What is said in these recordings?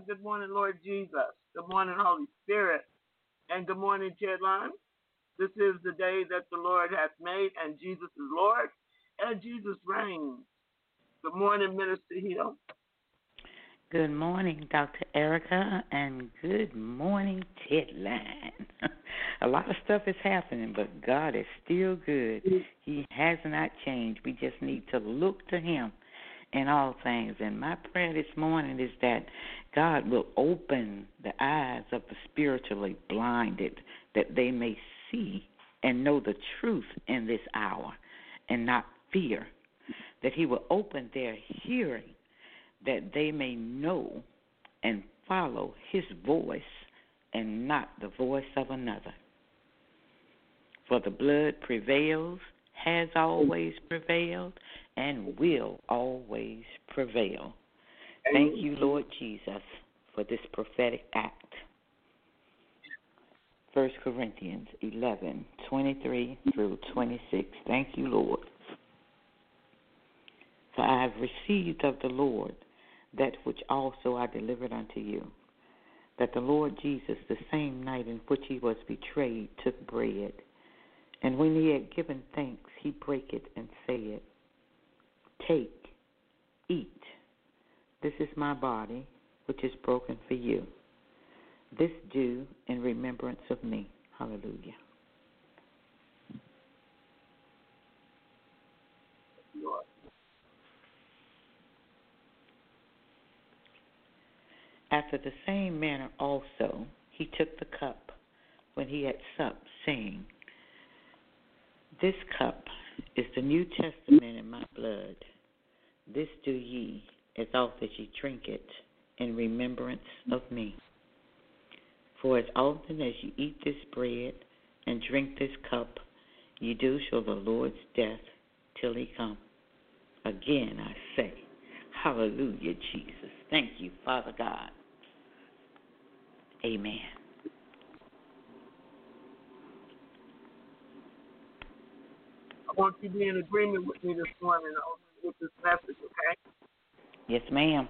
Good morning, Lord Jesus. Good morning, Holy Spirit. And good morning, Tedline. This is the day that the Lord has made, and Jesus is Lord, and Jesus reigns. Good morning, Minister Hill. Good morning, Dr. Erica, and good morning, Tedline. A lot of stuff is happening, but God is still good. Mm. He has not changed. We just need to look to Him in all things. And my prayer this morning is that God will open the eyes of the spiritually blinded that they may see and know the truth in this hour and not fear. That He will open their hearing that they may know and follow His voice and not the voice of another. For the blood prevails, has always prevailed, and will always prevail. Thank you, Lord Jesus, for this prophetic act. 1 Corinthians 11, 23 through 26. Thank you, Lord. For I have received of the Lord that which also I delivered unto you, that the Lord Jesus, the same night in which he was betrayed, took bread. And when he had given thanks, he brake it and said, Take, eat. This is my body, which is broken for you. This do in remembrance of me. Hallelujah. After the same manner also he took the cup when he had supped, saying, This cup is the New Testament in my blood. This do ye, as oft as ye drink it, in remembrance of me. For as often as ye eat this bread and drink this cup, ye do show the Lord's death till he come. Again I say, Hallelujah, Jesus. Thank you, Father God. Amen. I want you to be in agreement with me this morning with this message, okay? Yes, ma'am.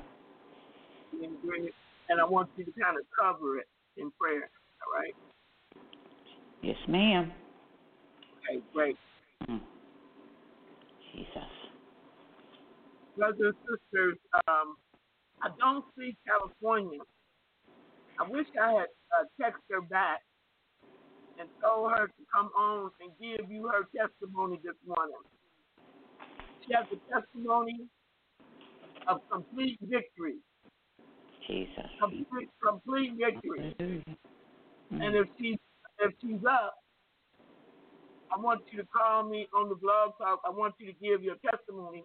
In agreement. And I want you to kind of cover it in prayer, all right? Yes, ma'am. Okay, great. Mm. Jesus. Brothers and sisters, um, I don't see California. I wish I had uh, texted her back and told her to come on and give you her testimony this morning. She has a testimony of complete victory. Jesus. Complete, complete victory. Mm. And if she if she's up, I want you to call me on the blog talk. I want you to give your testimony.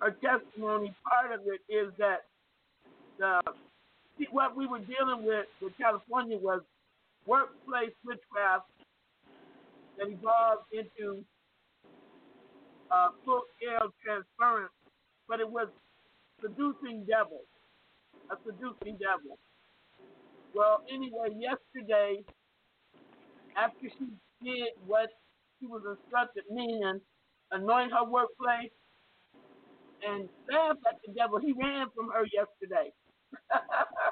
Her testimony, part of it is that the what we were dealing with with California was workplace witchcraft that evolved into uh, full scale transference, but it was seducing devils, a seducing devil. Well, anyway, yesterday, after she did what she was instructed, meaning anoint her workplace and laugh at the devil, he ran from her yesterday.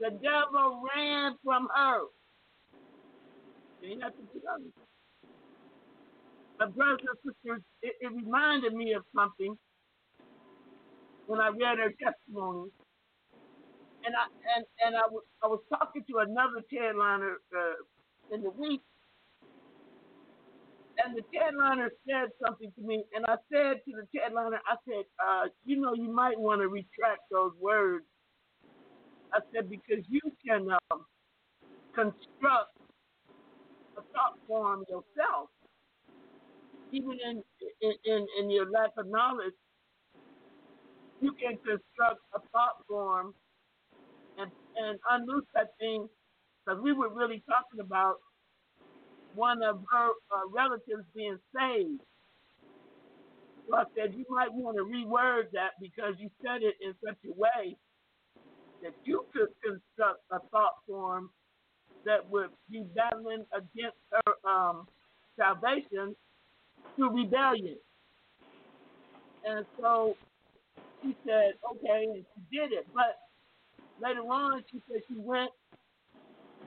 the devil ran from her. But brothers and sisters, it, it reminded me of something when I read her testimony. And I and and I was I was talking to another Tedliner uh, in the week, and the Tedliner said something to me, and I said to the Tedliner, I said, uh, you know, you might want to retract those words. I said because you can um, construct a thought form yourself, even in in, in, your lack of knowledge. You can construct a thought form and and unloose that thing because we were really talking about one of her uh, relatives being saved. So I said you might want to reword that because you said it in such a way that you could construct a thought form that would be battling against her um, salvation through rebellion. And so she said, okay, and she did it. But later on, she said she went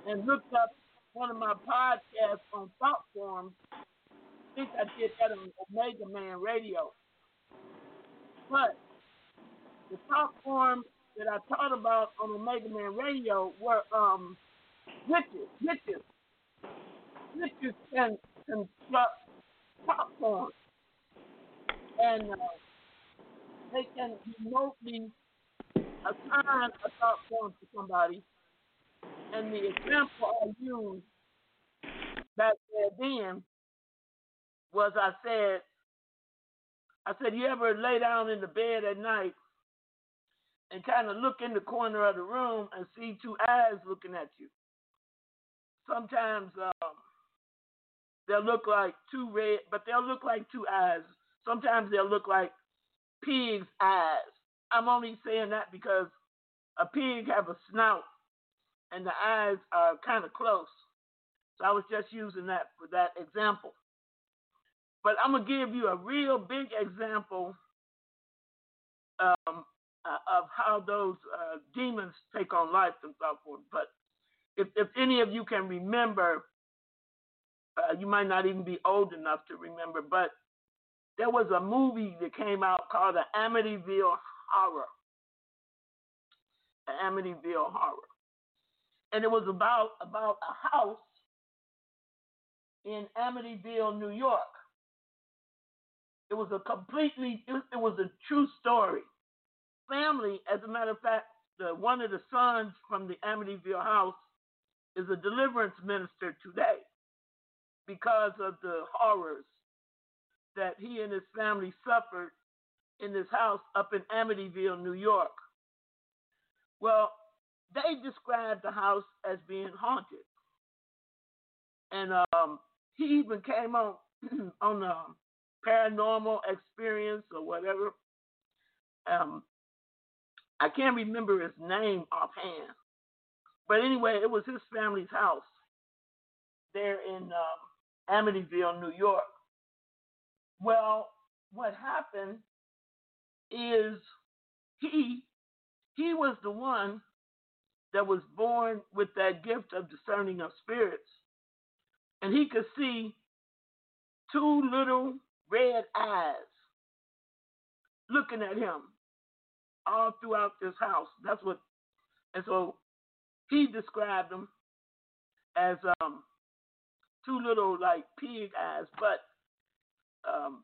and looked up one of my podcasts on Thought Forms. I think I did that on Omega Man Radio. But the thought forms that I taught about on Omega Man Radio were um, witches. Witches. Witches can construct thought forms. And uh, they can remotely assign a form to somebody. And the example I used back there then was I said, I said, you ever lay down in the bed at night and kind of look in the corner of the room and see two eyes looking at you? Sometimes um, they'll look like two red, but they'll look like two eyes. Sometimes they'll look like pig's eyes. I'm only saying that because a pig have a snout and the eyes are kind of close. So I was just using that for that example. But I'm gonna give you a real big example uh, of how those uh, demons take on life and so forth. But if, if any of you can remember, uh, you might not even be old enough to remember, but there was a movie that came out called The Amityville Horror. The Amityville Horror. And it was about about a house in Amityville, New York. It was a completely, it was, it was a true story. Family, as a matter of fact, the, one of the sons from the Amityville house is a deliverance minister today because of the horrors that he and his family suffered in this house up in Amityville, New York. Well, they described the house as being haunted. And um, he even came on on um, paranormal experience or whatever. Um, I can't remember his name offhand, but anyway, it was his family's house there in um, Amityville, New York. Well, what happened is he he was the one that was born with that gift of discerning of spirits, and he could see two little red eyes looking at him all throughout this house. That's what, and so he described them as um, two little like pig eyes. But um,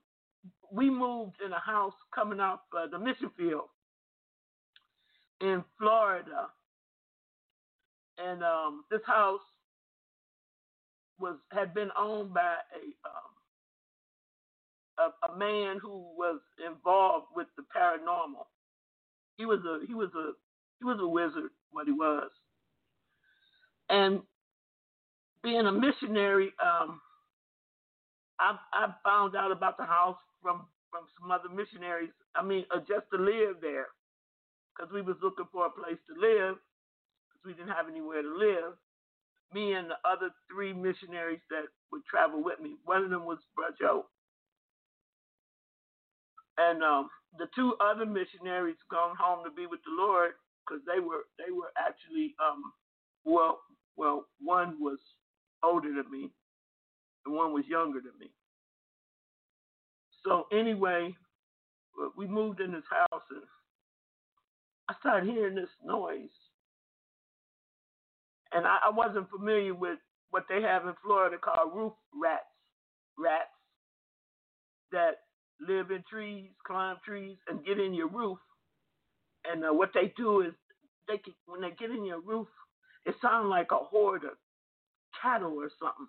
we moved in a house coming off uh, the mission field in Florida, and um, this house was had been owned by a um, a, a man who was involved with the paranormal. He was a he was a he was a wizard, what he was. And being a missionary, um, I I found out about the house from from some other missionaries. I mean, uh, just to live there, because we was looking for a place to live, because we didn't have anywhere to live. Me and the other three missionaries that would travel with me. One of them was Brother Joe and um, the two other missionaries gone home to be with the Lord because they were they were actually um, well well one was older than me and one was younger than me. So anyway, we moved in this house and I started hearing this noise, and I, I wasn't familiar with what they have in Florida called roof rats, rats that live in trees, climb trees, and get in your roof. And uh, what they do is they can, when they get in your roof, it sounds like a horde of cattle or something.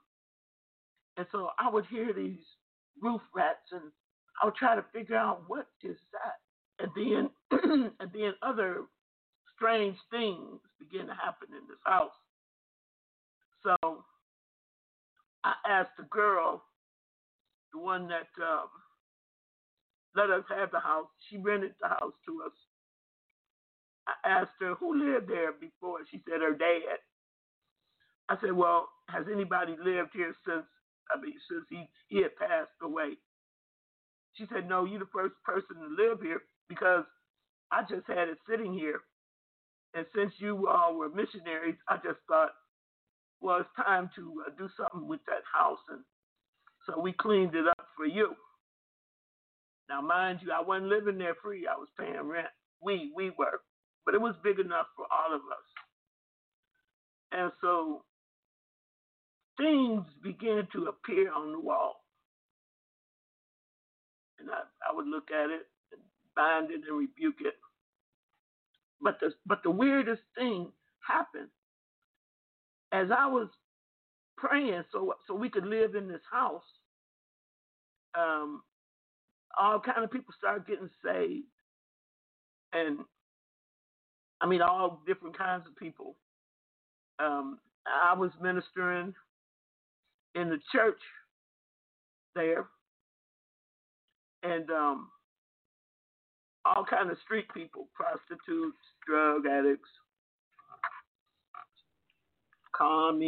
And so I would hear these roof rats, and I would try to figure out what is that. And then, and then other strange things begin to happen in this house. So I asked the girl, the one that um, let us have the house. She rented the house to us. I asked her who lived there before. She said her dad. I said, well, has anybody lived here since? I mean, since he he had passed away. She said, no, you're the first person to live here because I just had it sitting here. And since you all were missionaries, I just thought, well, it's time to uh, do something with that house. And so we cleaned it up for you. Now, mind you, I wasn't living there free. I was paying rent. We, we were. But it was big enough for all of us. And so things began to appear on the wall. And I, I would look at it and bind it and rebuke it. But the but the weirdest thing happened as I was praying so so we could live in this house. Um, all kind of people started getting saved, and I mean all different kinds of people. Um, I was ministering in the church there, and um, all kind of street people, prostitutes, drug addicts, con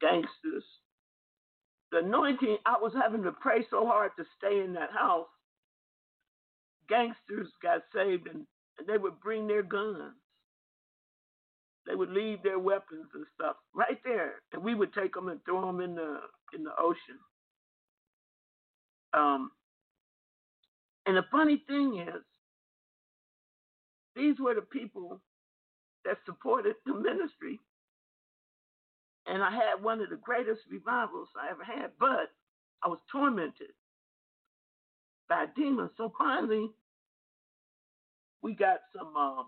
gangsters. The anointing, I was having to pray so hard to stay in that house. Gangsters got saved and, and they would bring their guns. They would leave their weapons and stuff right there, and we would take them and throw them in the in the ocean. Um, and the funny thing is, these were the people that supported the ministry. And I had one of the greatest revivals I ever had, but I was tormented by demons. So finally, we got some, um,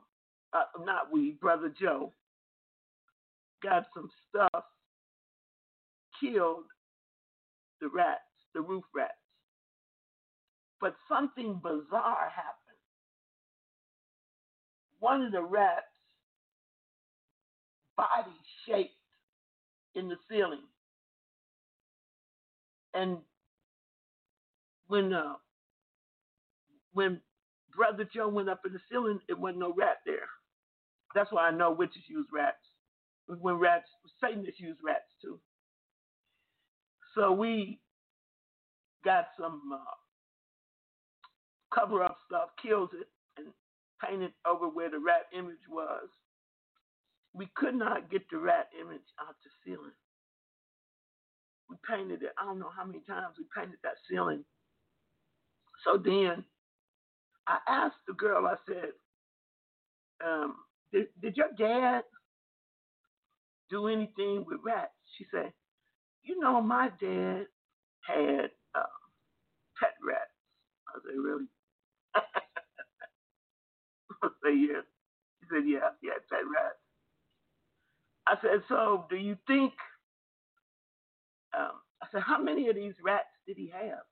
uh, not we, Brother Joe, got some stuff, killed the rats, the roof rats. But something bizarre happened. One of the rats' body shaped in the ceiling. And when uh, when Brother Joe went up in the ceiling, it wasn't no rat there. That's why I know witches use rats. When rats, Satanists use rats too. So we got some uh, cover up stuff, kills it, and paint it over where the rat image was. We could not get the rat image out the ceiling. We painted it, I don't know how many times we painted that ceiling. So then I asked the girl, I said, um, did, did your dad do anything with rats? She said, You know, my dad had uh, pet rats. I said, Really? I said, yeah. He said, yeah, yeah, pet rats. I said, so do you think, um, I said, how many of these rats did he have?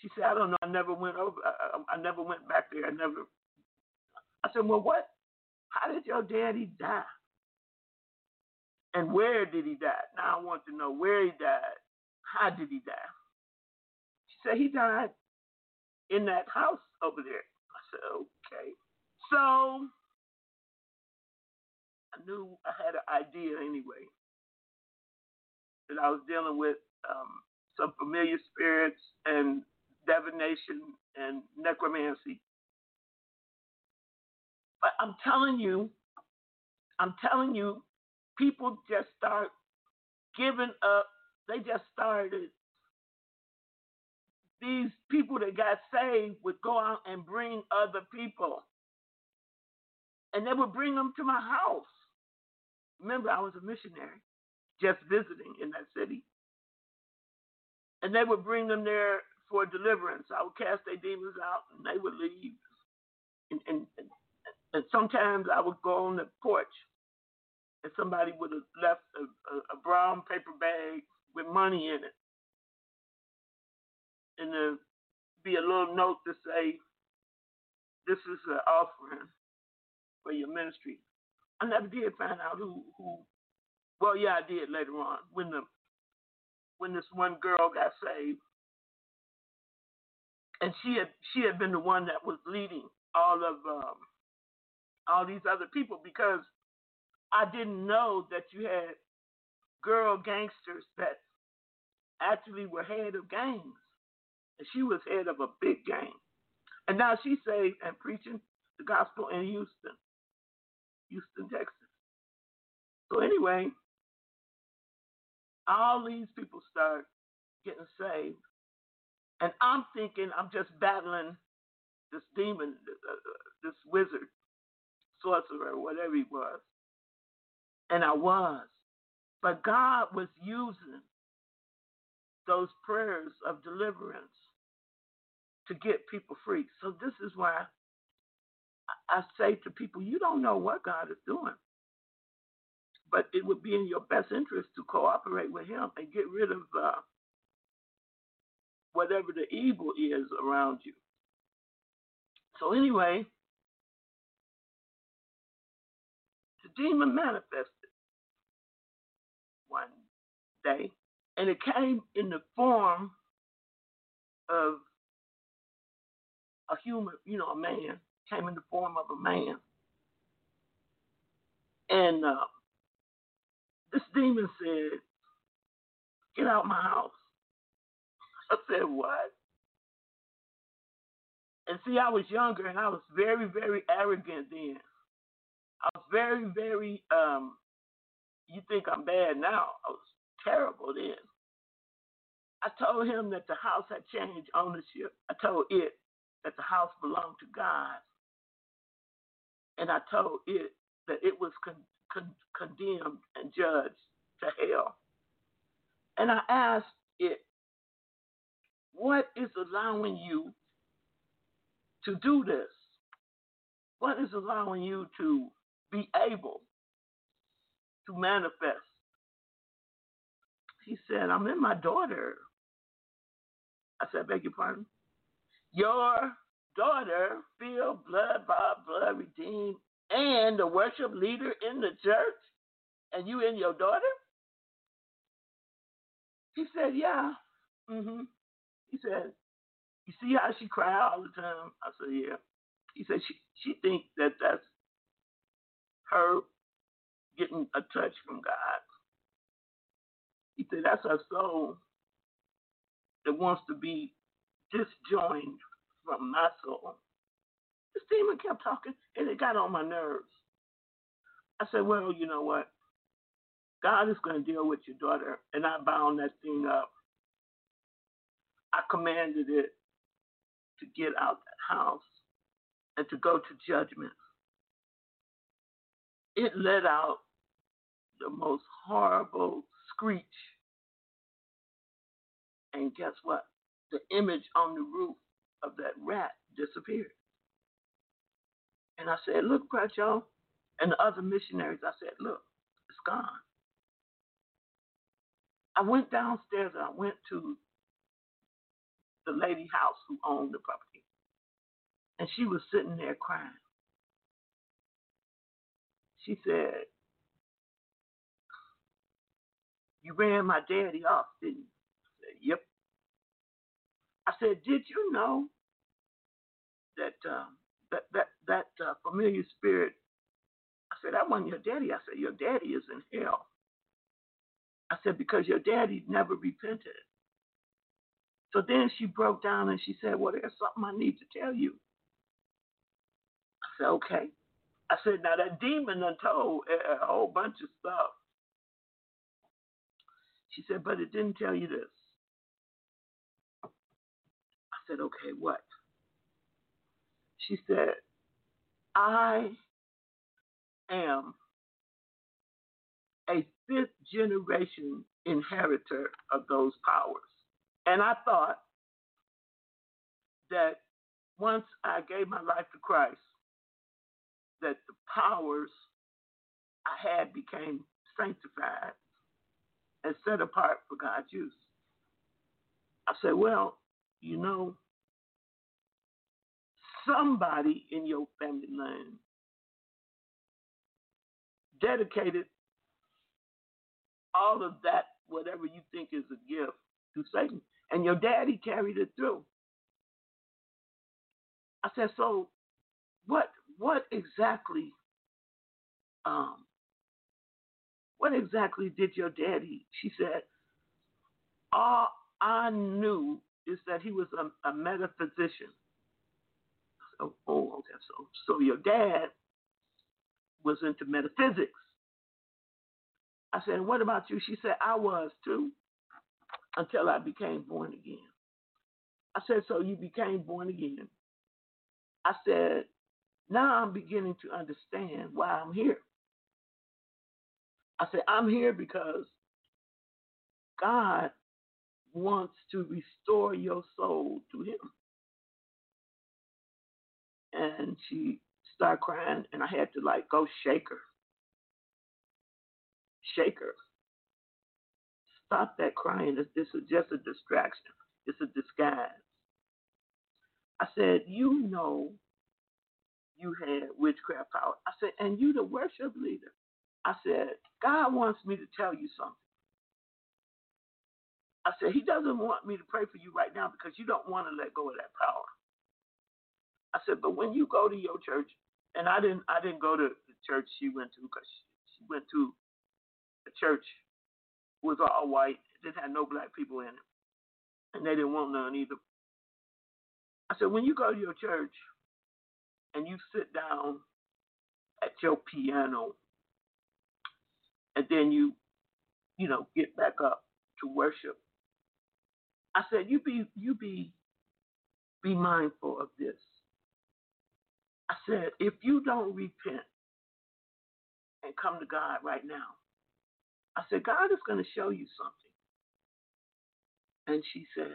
She said, I don't know. I never went over, I, I, I never went back there. I never. I said, well, what? How did your daddy die? And where did he die? Now I want to know where he died. How did he die? She said, he died in that house over there. I said, okay. So I knew I had an idea anyway that I was dealing with um, some familiar spirits and divination and necromancy. But I'm telling you, I'm telling you, people just start giving up. They just started these people that got saved would go out and bring other people. And they would bring them to my house. Remember, I was a missionary just visiting in that city. And they would bring them there for deliverance. I would cast their demons out and they would leave. And, and, and sometimes I would go on the porch and somebody would have left a, a, a brown paper bag with money in it and there'd be a little note to say, "This is an offering for your ministry." I never did find out who who. Well, yeah, I did later on when the when this one girl got saved, and she had she had been the one that was leading all of um, all these other people because I didn't know that you had girl gangsters that actually were head of gangs and she was head of a big gang. And now she's saved and preaching the gospel in Houston, Houston, Texas. So anyway, all these people start getting saved. And I'm thinking I'm just battling this demon, uh, uh, this wizard, sorcerer, whatever he was. And I was. But God was using those prayers of deliverance to get people free. So this is why I say to people, you don't know what God is doing. But it would be in your best interest to cooperate with Him and get rid of uh, whatever the evil is around you. So, anyway, the demon manifested one day, and it came in the form of a human, you know, a man, came in the form of a man. And uh, this demon said, Get out my house. I said, What? And see, I was younger and I was very, very arrogant then. I was very, very, um, you think I'm bad now. I was terrible then. I told him that the house had changed ownership. I told it that the house belonged to God. And I told it that it was con- con- condemned and judged to hell. And I asked it, what is allowing you to do this? What is allowing you to be able to manifest? He said, I'm in my daughter. I said, beg your pardon? Your daughter, filled blood, by blood, redeemed, and the worship leader in the church, and you and your daughter? He said, Yeah. Mm-hmm. He said, You see how she cry all the time? I said, Yeah. He said she she thinks that that's her getting a touch from God. He said that's her soul that wants to be disjoined from my soul. This demon kept talking and it got on my nerves. I said, Well, you know what? God is going to deal with your daughter. And I bound that thing up. I commanded it to get out that house and to go to judgment. It let out the most horrible screech. And guess what? The image on the roof of that rat disappeared. And I said, Look, Brother Joe, and the other missionaries, I said, Look, it's gone. I went downstairs and I went to the lady house who owned the property. And she was sitting there crying. She said, You ran my daddy off, didn't you? I said, Yep. I said, Did you know that um, that that that uh, familiar spirit? I said, That wasn't your daddy. I said, Your daddy is in hell. I said, Because your daddy never repented. So then she broke down and she said, Well, there's something I need to tell you. I said, Okay. I said, Now that demon done told a, a whole bunch of stuff. She said, But it didn't tell you this. Said, Okay, what? She said, I am a fifth generation inheritor of those powers. And I thought that once I gave my life to Christ, that the powers I had became sanctified and set apart for God's use. I said, well, you know, somebody in your family line dedicated all of that, whatever you think is a gift, to Satan. And your daddy carried it through. I said, so what what exactly um what exactly did your daddy? She said, all I knew is that he was a, a metaphysician. oh, oh, okay. So, so your dad was into metaphysics. I said, what about you? She said, I was too, until I became born again. I said, so you became born again. I said, now I'm beginning to understand why I'm here. I said, I'm here because God wants to restore your soul to Him. And she started crying, and I had to like go shake her. Shake her. Stop that crying. This, is just a distraction, it's a disguise. I said, You know you had witchcraft power. I said, And you, the worship leader. I said, God wants me to tell you something. I said, He doesn't want me to pray for you right now because you don't want to let go of that power. I said, but when you go to your church, and I didn't, I didn't go to the church she went to because she, she went to a church was all white, it didn't have no black people in it, and they didn't want none either. I said, when you go to your church and you sit down at your piano, and then you, you know, get back up to worship. I said, you be, you be, be mindful of this. I said, if you don't repent and come to God right now, I said, God is going to show you something. And she said,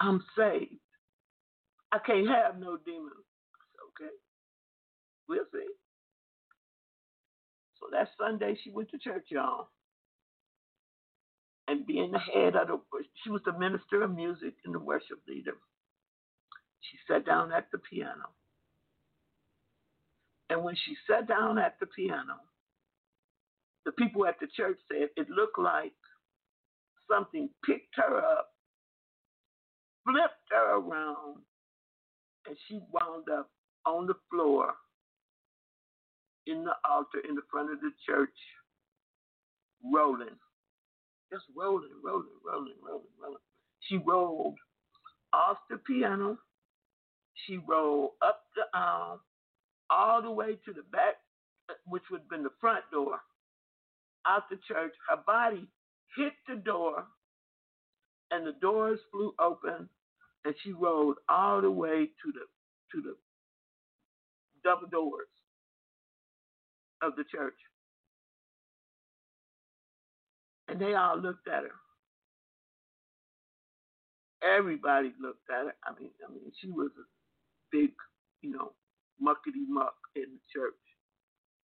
I'm saved. I can't have no demons. I said, okay, we'll see. So that Sunday, she went to church, y'all. And being the head of the, she was the minister of music and the worship leader. She sat down at the piano. And when she sat down at the piano, the people at the church said it looked like something picked her up, flipped her around, and she wound up on the floor in the altar in the front of the church, rolling. Just rolling, rolling, rolling, rolling, rolling. She rolled off the piano. She rolled up the aisle, all the way to the back, which would have been the front door, out the church. Her body hit the door, and the doors flew open, and she rolled all the way to the to the double doors of the church. And they all looked at her. Everybody looked at her. I mean, I mean, she was a big, you know, muckety muck in the church.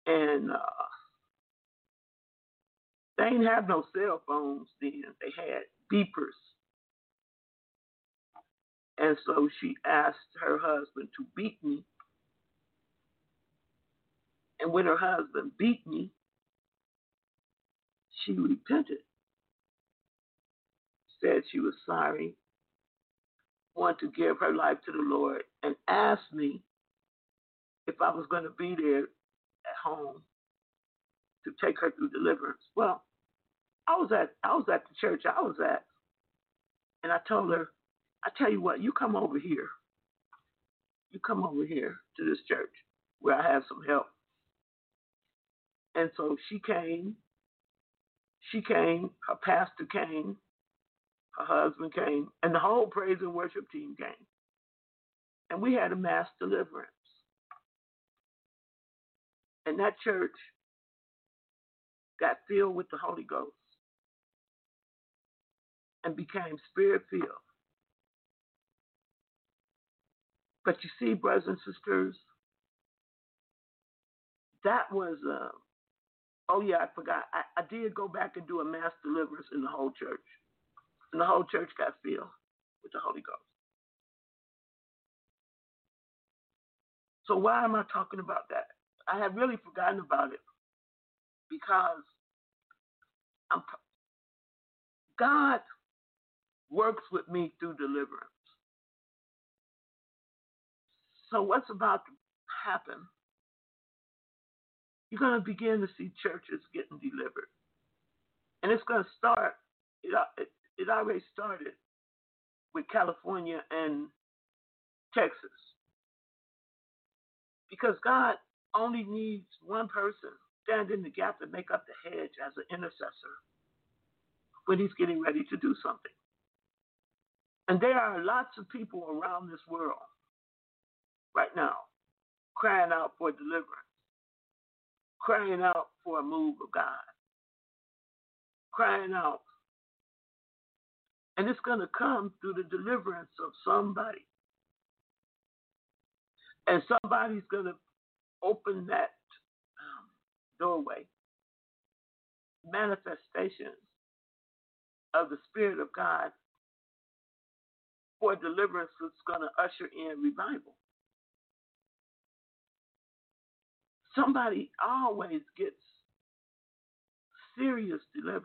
And uh, they didn't have no cell phones then. They had beepers. And so she asked her husband to beat me. And when her husband beat me, she repented. Said she was sorry, wanted to give her life to the Lord, and asked me if I was going to be there at home to take her through deliverance. Well, I was at I was at the church I was at, and I told her, I tell you what, you come over here. You come over here to this church where I have some help. And so she came. She came. Her pastor came. Her husband came, and the whole praise and worship team came. And we had a mass deliverance. And that church got filled with the Holy Ghost and became spirit filled. But you see, brothers and sisters, that was, uh, oh yeah, I forgot. I, I did go back and do a mass deliverance in the whole church. And the whole church got filled with the Holy Ghost. So why am I talking about that? I had really forgotten about it because I'm, God works with me through deliverance. So, what's about to happen? You're going to begin to see churches getting delivered. And it's going to start, it, it, it already started with California and Texas. Because God only needs one person stand in the gap and make up the hedge as an intercessor when he's getting ready to do something. And there are lots of people around this world right now crying out for deliverance, crying out for a move of God, crying out. And it's going to come through the deliverance of somebody. And somebody's going to open that um, doorway. Manifestations of the Spirit of God for deliverance that's going to usher in revival. Somebody always gets serious deliverance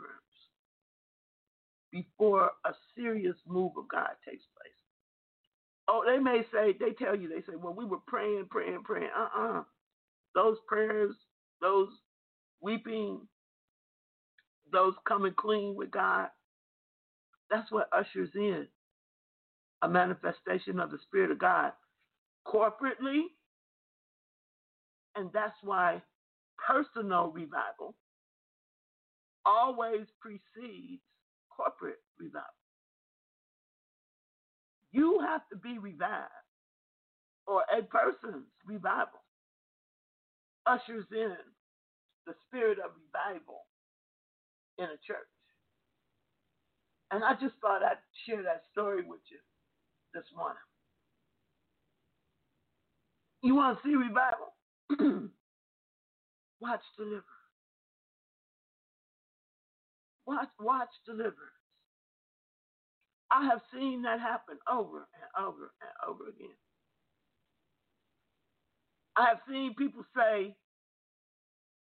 before a serious move of God takes place. Oh, they may say, they tell you, they say, well, we were praying, praying, praying. Uh uh Those prayers, those weeping, those coming clean with God, that's what ushers in a manifestation of the Spirit of God corporately. And that's why personal revival always precedes corporate revival. You have to be revived, or a person's revival ushers in the spirit of revival in a church. And I just thought I'd share that story with you this morning. You want to see revival? watch deliverance. Watch, watch. I have seen that happen over and over and over again. I have seen people say,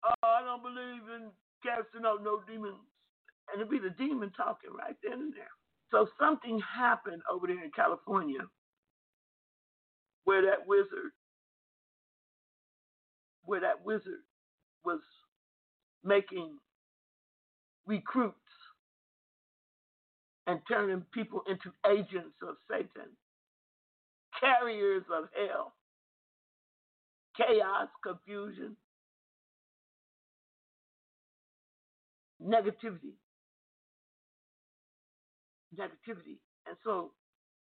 Oh, I don't believe in casting out no demons. And it'd be the demon talking right then and there. So something happened over there in California where that wizard, where that wizard was making recruits and turning people into agents of Satan, carriers of hell, chaos, confusion, negativity negativity. And so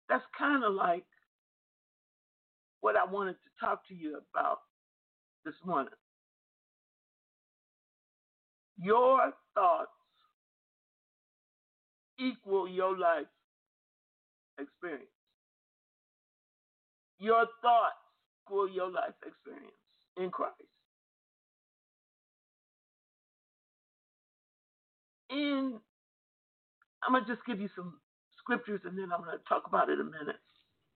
that's kind of like what I wanted to talk to you about this morning. Your thoughts equal your life experience. Your thoughts equal your life experience in Christ. In I'm going to just give you some scriptures and then I'm going to talk about it in a minute.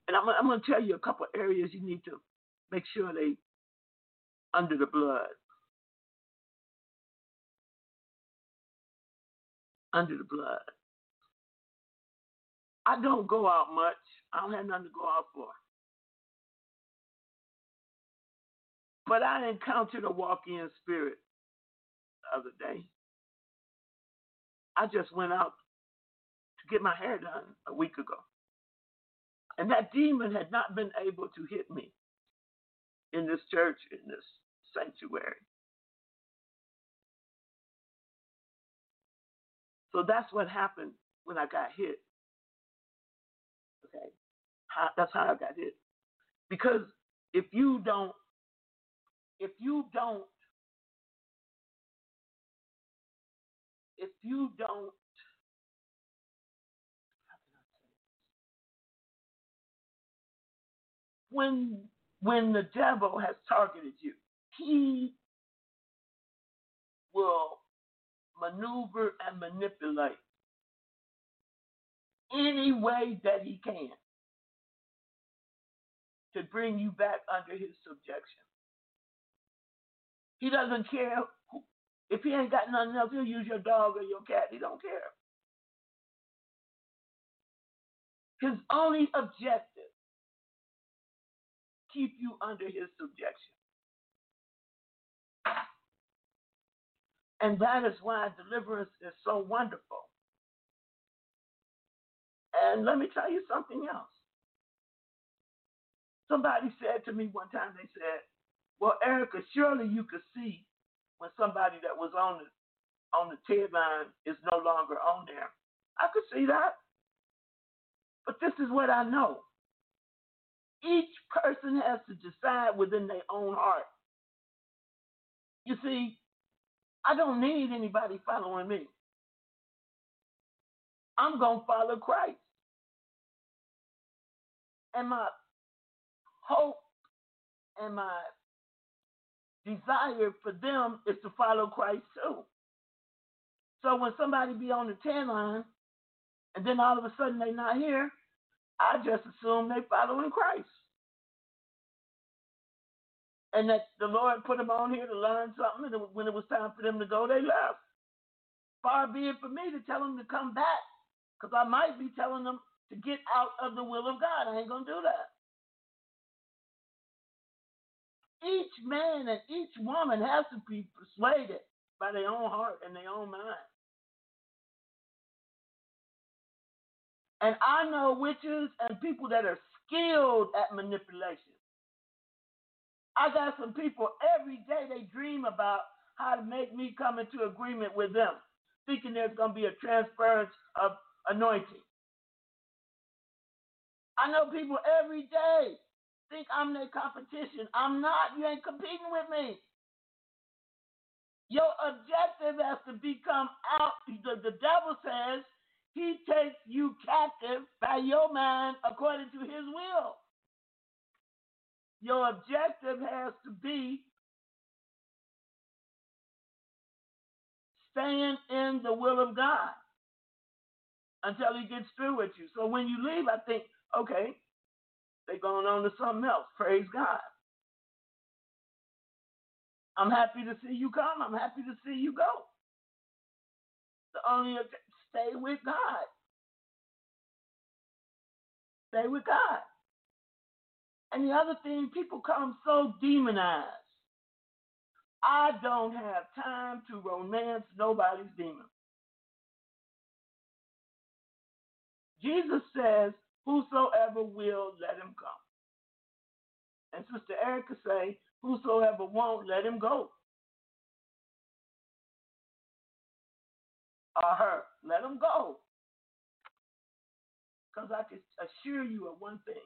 And I'm, I'm going to tell you a couple areas you need to make sure they under the blood. Under the blood. I don't go out much. I don't have nothing to go out for. But I encountered a walk in spirit the other day. I just went out to get my hair done a week ago. And that demon had not been able to hit me in this church, in this sanctuary. So that's what happened when I got hit. Okay. How, that's how I got hit. Because if you don't, if you don't, if you don't when when the devil has targeted you, he will maneuver and manipulate any way that he can to bring you back under his subjection. He doesn't care if he ain't got nothing else. He'll use your dog or your cat. He don't care. His only objective keep you under his subjection. And that is why deliverance is so wonderful. And let me tell you something else. Somebody said to me one time, they said, Well, Erica, surely you could see when somebody that was on the on the TED line is no longer on there. I could see that. But this is what I know. Each person has to decide within their own heart. You see, I don't need anybody following me. I'm going to follow Christ. And my hope and my desire for them is to follow Christ too. So when somebody be on the TED line and then all of a sudden they're not here, I just assume they following Christ. And that the Lord put them on here to learn something, and when it was time for them to go, they left. Far be it for me to tell them to come back, because I might be telling them to get out of the will of God. I ain't going to do that. Each man and each woman has to be persuaded by their own heart and their own mind. And I know witches and people that are skilled at manipulation. I got some people every day they dream about how to make me come into agreement with them, thinking there's going to be a transference of anointing. I know people every day think I'm their competition. I'm not. You ain't competing with me. Your objective has to become out. The, the devil says he takes you captive by your mind according to his will. Your objective has to be staying in the will of God until he gets through with you. So when you leave, I think, okay, they're going on to something else. Praise God. I'm happy to see you come. I'm happy to see you go. The only Stay with God. Stay with God. And the other thing, people come so demonized. I don't have time to romance nobody's demon. Jesus says, Whosoever will, let him come. And Sister Erica say, Whosoever won't, let him go. or her. Let him go. Because I can assure you of one thing.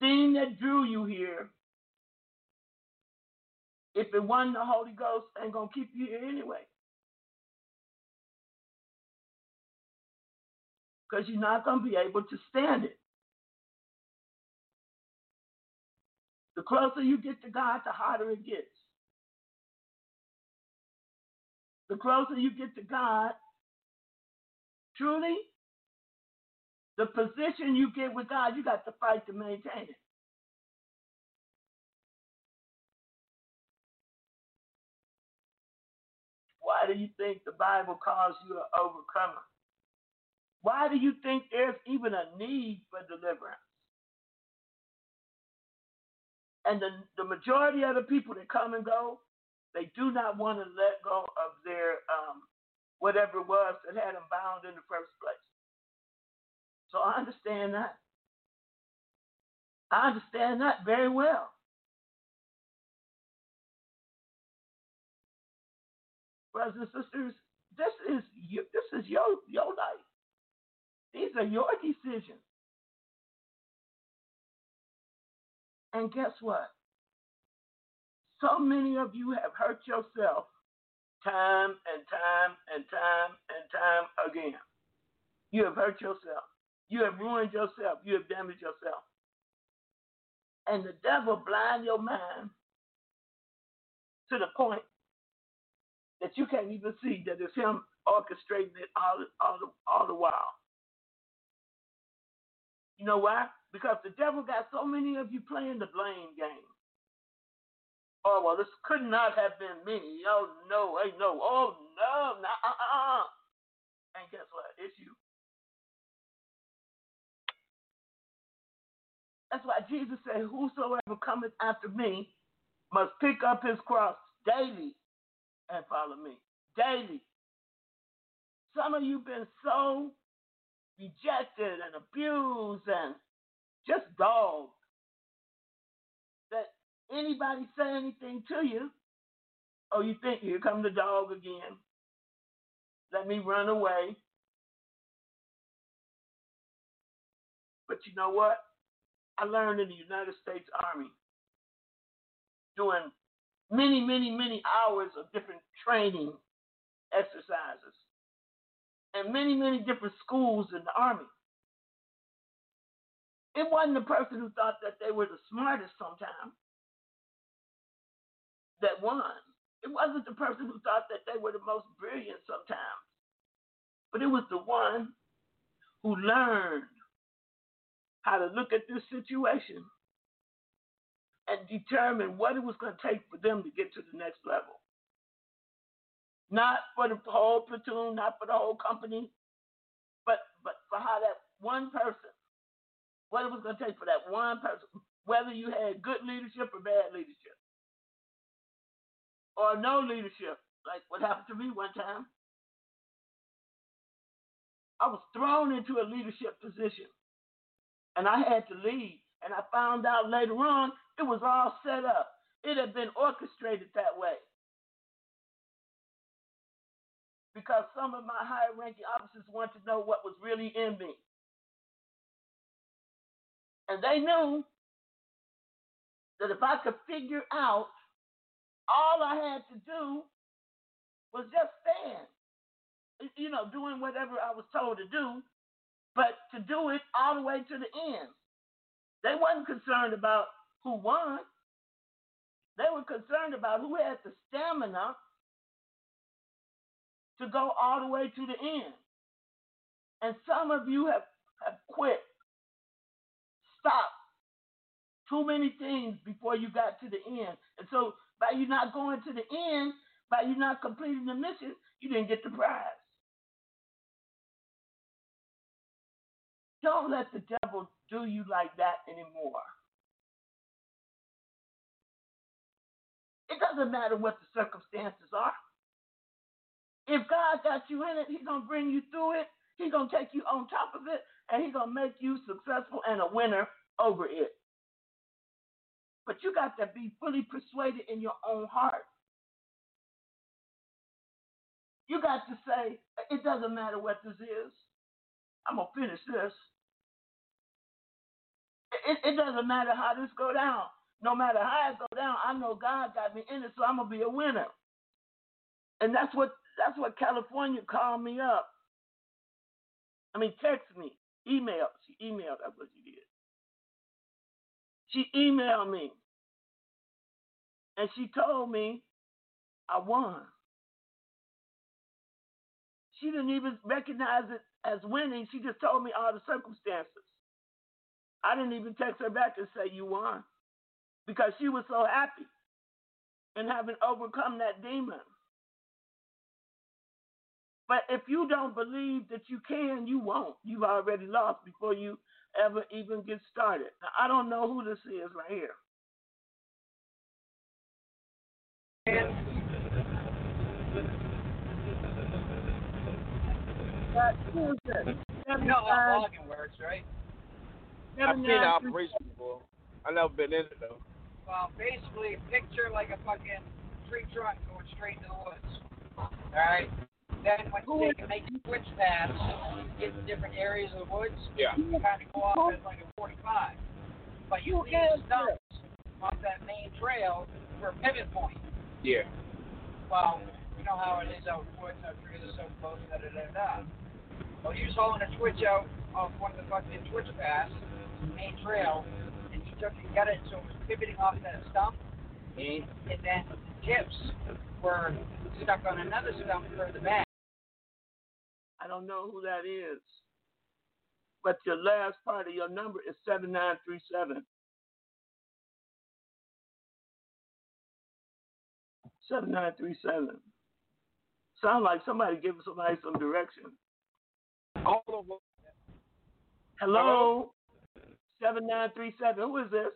Thing that drew you here, if it wasn't the Holy Ghost, ain't going to keep you here anyway. Because you're not going to be able to stand it. The closer you get to God, the harder it gets. The closer you get to God, Truly, the position you get with God, you got to fight to maintain it. Why do you think the Bible calls you an overcomer? Why do you think there's even a need for deliverance? And the, the majority of the people that come and go, they do not want to let go of their um, whatever it was that had them bound in the first place. So I understand that. I understand that very well. Brothers and sisters, this is this is your your life. These are your decisions. And guess what? So many of you have hurt yourself time and time and time and time again. You have hurt yourself. You have ruined yourself. You have damaged yourself. And the devil blind your mind to the point that you can't even see that it's him orchestrating it all, all, the, all the while. You know why? Because the devil got so many of you playing the blame game oh well, this could not have been me. Oh no, hey no, oh no, nah, uh, uh, uh. And guess what? It's That's why Jesus said, Whosoever cometh after me must pick up his cross daily and follow me. Daily. Some of you been so rejected and abused and just dogged that anybody say anything to you, oh, you think here come the dog again. Let me run away. But you know what? I learned in the United States Army doing many, many, many hours of different training exercises and many, many different schools in the Army. It wasn't the person who thought that they were the smartest sometimes that won. It wasn't the person who thought that they were the most brilliant sometimes. But it was the one who learned how to look at this situation and determine what it was going to take for them to get to the next level. Not for the whole platoon, not for the whole company, but but for how that one person, what it was going to take for that one person, whether you had good leadership or bad leadership, or no leadership, like what happened to me one time. I was thrown into a leadership position and I had to leave. And I found out later on it was all set up. It had been orchestrated that way. Because some of my higher ranking officers wanted to know what was really in me. And they knew that if I could figure out, all I had to do was just stand. You know, doing whatever I was told to do, but to do it all the way to the end. They wasn't concerned about who won. They were concerned about who had the stamina to go all the way to the end. And some of you have, have quit, stopped too many things before you got to the end. And so by you not going to the end, by you not completing the mission, you didn't get the prize. Don't let the devil do you like that anymore. It doesn't matter what the circumstances are. If God got you in it, He's going to bring you through it. He's going to take you on top of it, and He's going to make you successful and a winner over it. But you got to be fully persuaded in your own heart. You got to say, it doesn't matter what this is. I'm going to finish this it, it doesn't matter how this go down. No matter how it go down, I know God got me in it, so I'm gonna be a winner. And that's what that's what California called me up. I mean, text me, email. She emailed. That's what she did. She emailed me, and she told me I won. She didn't even recognize it as winning. She just told me all the circumstances. I didn't even text her back and say you won because she was so happy in having overcome that demon. But if you don't believe that you can, you won't. You've already lost before you ever even get started. Now, I don't know who this is right here. You know how blogging works, right? I've seen the operation before. I've never been in it though. Well, basically, picture like a fucking tree trunk going straight into the woods. All right. Then when you take, make a switch pass, you get to different areas of the woods. Yeah. You kind of go off at like a 45, but you leave stumps off that main trail for a pivot point. Yeah. Well, you know how it is out in the woods. How trees are so close. Da da da da. Well, you're just hauling a twitch out off one of the fucking twitch paths main trail, and he took and got it so it was pivoting off that stump, and, and then the tips were stuck on another stump further back. I don't know who that is, but your last part of your number is 7937. 7937. Sound like somebody giving somebody some direction. All of them. Hello? 7937. Who is this?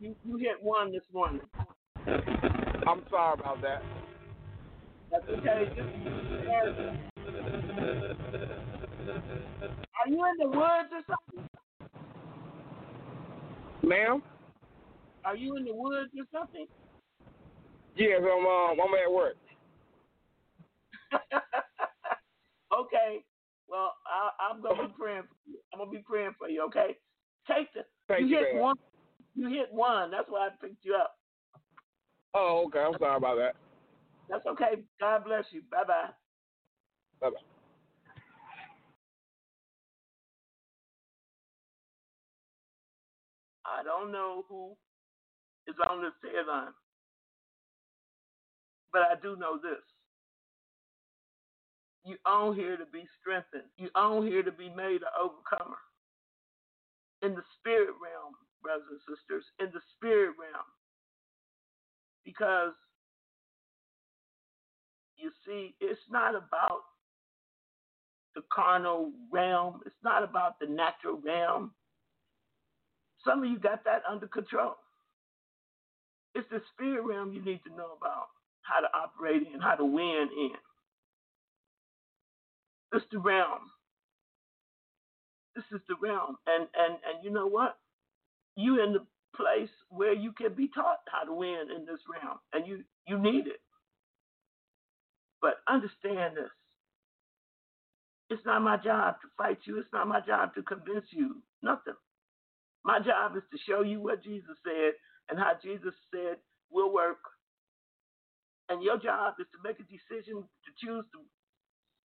You, you hit one this morning. I'm sorry about that. That's okay. Are you in the woods or something? Ma'am? Are you in the woods or something? Yes, I'm um, I'm at work. okay. Well, I, am gonna be praying. For you. I'm gonna be praying for you. Okay. Take the. Thank you, you hit one. You hit one. That's why I picked you up. Oh, okay. I'm sorry about that. That's okay. God bless you. Bye bye. Bye bye. I don't know who is on this line, but I do know this. You on here to be strengthened. You on here to be made an overcomer. In the spirit realm, brothers and sisters, in the spirit realm. Because you see, it's not about the carnal realm, it's not about the natural realm. Some of you got that under control. It's the spirit realm you need to know about how to operate in, how to win in. It's the realm. This is the realm. And and and you know what? You in the place where you can be taught how to win in this realm. And you you need it. But understand this. It's not my job to fight you. It's not my job to convince you. Nothing. My job is to show you what Jesus said and how Jesus said will work. And your job is to make a decision to choose to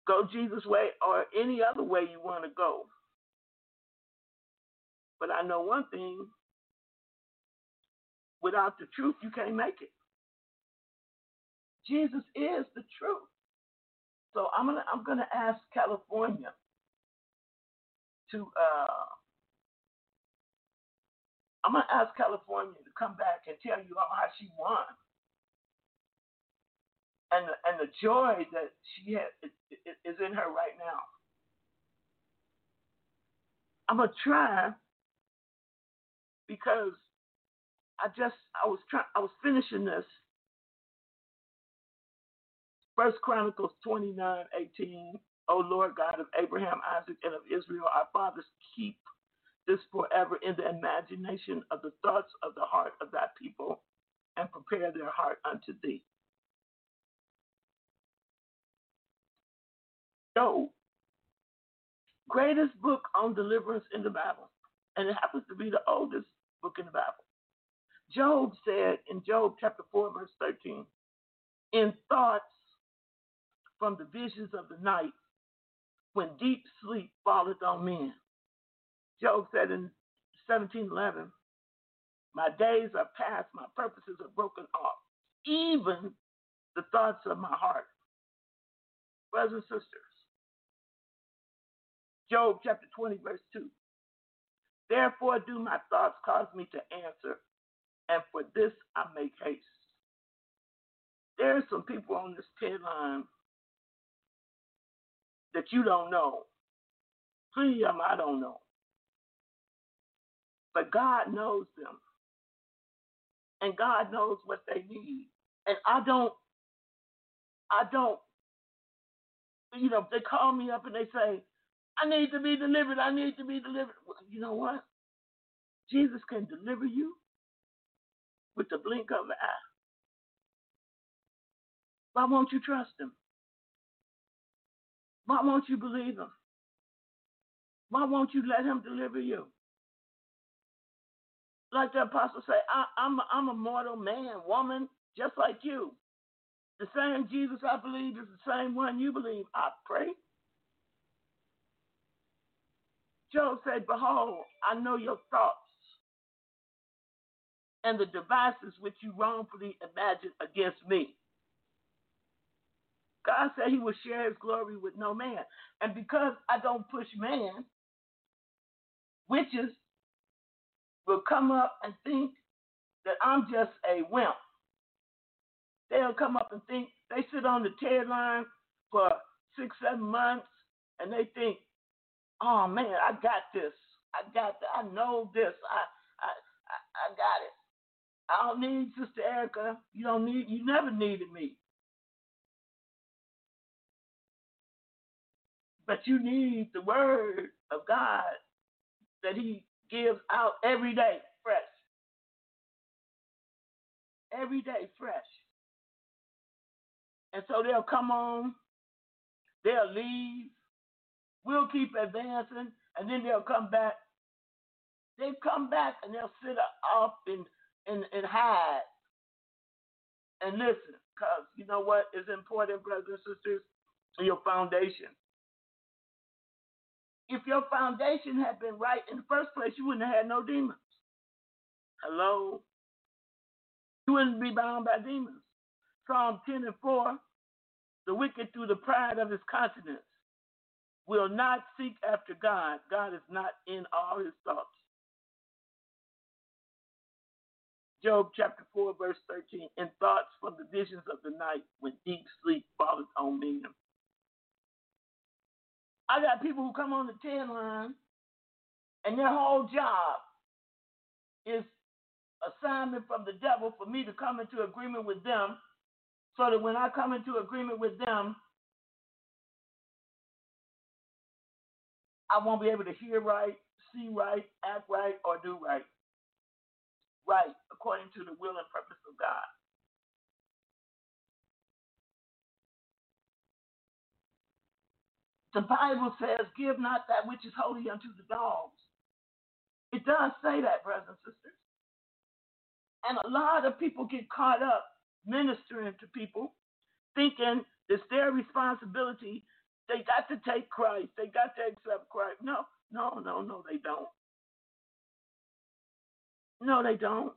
go Jesus' way or any other way you want to go. But I know one thing without the truth, you can't make it. Jesus is the truth. So I'm gonna I'm gonna ask California to uh, I'm gonna ask California to come back and tell you how she won, and and the joy that she has is in her right now. I'm gonna try because I just I was trying I was finishing this. First Chronicles 29, 18. O Lord God of Abraham, Isaac, and of Israel, our fathers, keep this forever in the imagination of the thoughts of the heart of thy people and prepare their heart unto thee. So, greatest book on deliverance in the Bible, and it happens to be the oldest book in the Bible. Job said in Job chapter 4, verse 13, in thoughts from the visions of the night, when deep sleep falleth on men, Job said in 1711, My days are past, my purposes are broken off, even the thoughts of my heart. Brothers and sisters, Job chapter 20, verse 2. Therefore do my thoughts cause me to answer, and for this I make haste. There are some people on this TED line that you don't know. Plenty of them I don't know. But God knows them. And God knows what they need. And I don't, I don't, you know, they call me up and they say, I need to be delivered. I need to be delivered. Well, you know what? Jesus can deliver you with the blink of an eye. Why won't you trust him? Why won't you believe him? Why won't you let him deliver you? like the apostle say, I, am a, I'm a mortal man, woman, just like you. The same Jesus I believe is the same one you believe. I pray. Job said, Behold, I know your thoughts and the devices which you wrongfully imagine against me. God said he will share his glory with no man. And because I don't push man, witches will come up and think that I'm just a wimp. They'll come up and think they sit on the TED line for six, seven months, and they think, "Oh man, I got this. I got. That. I know this. I, I, I, I got it. I don't need Sister Erica. You don't need. You never needed me. But you need the word of God that He gives out every day fresh. every day fresh. And so they'll come on, they'll leave, we'll keep advancing, and then they'll come back. They come back and they'll sit up and, and, and hide and listen. Because you know what is important, brothers and sisters? Your foundation. If your foundation had been right in the first place, you wouldn't have had no demons. Hello? You wouldn't be bound by demons. Psalm 10 and 4 The wicked, through the pride of his countenance, will not seek after God. God is not in all his thoughts. Job chapter 4, verse 13, in thoughts from the visions of the night when deep sleep falleth on me. I got people who come on the TED line and their whole job is assignment from the devil for me to come into agreement with them so that when I come into agreement with them, I won't be able to hear right, see right, act right, or do right. Right, according to the will and purpose of God. The Bible says, Give not that which is holy unto the dogs. It does say that, brothers and sisters. And a lot of people get caught up ministering to people, thinking it's their responsibility. They got to take Christ. They got to accept Christ. No, no, no, no, they don't. No, they don't.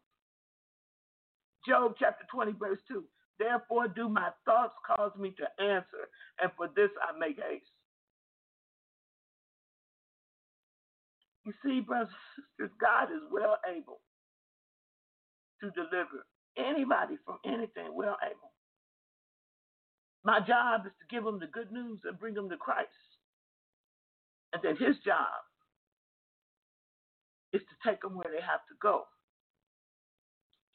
Job chapter 20, verse 2. Therefore do my thoughts cause me to answer, and for this I make haste. You see, brothers and sisters, God is well able to deliver anybody from anything, well able. My job is to give them the good news and bring them to Christ. And then his job is to take them where they have to go.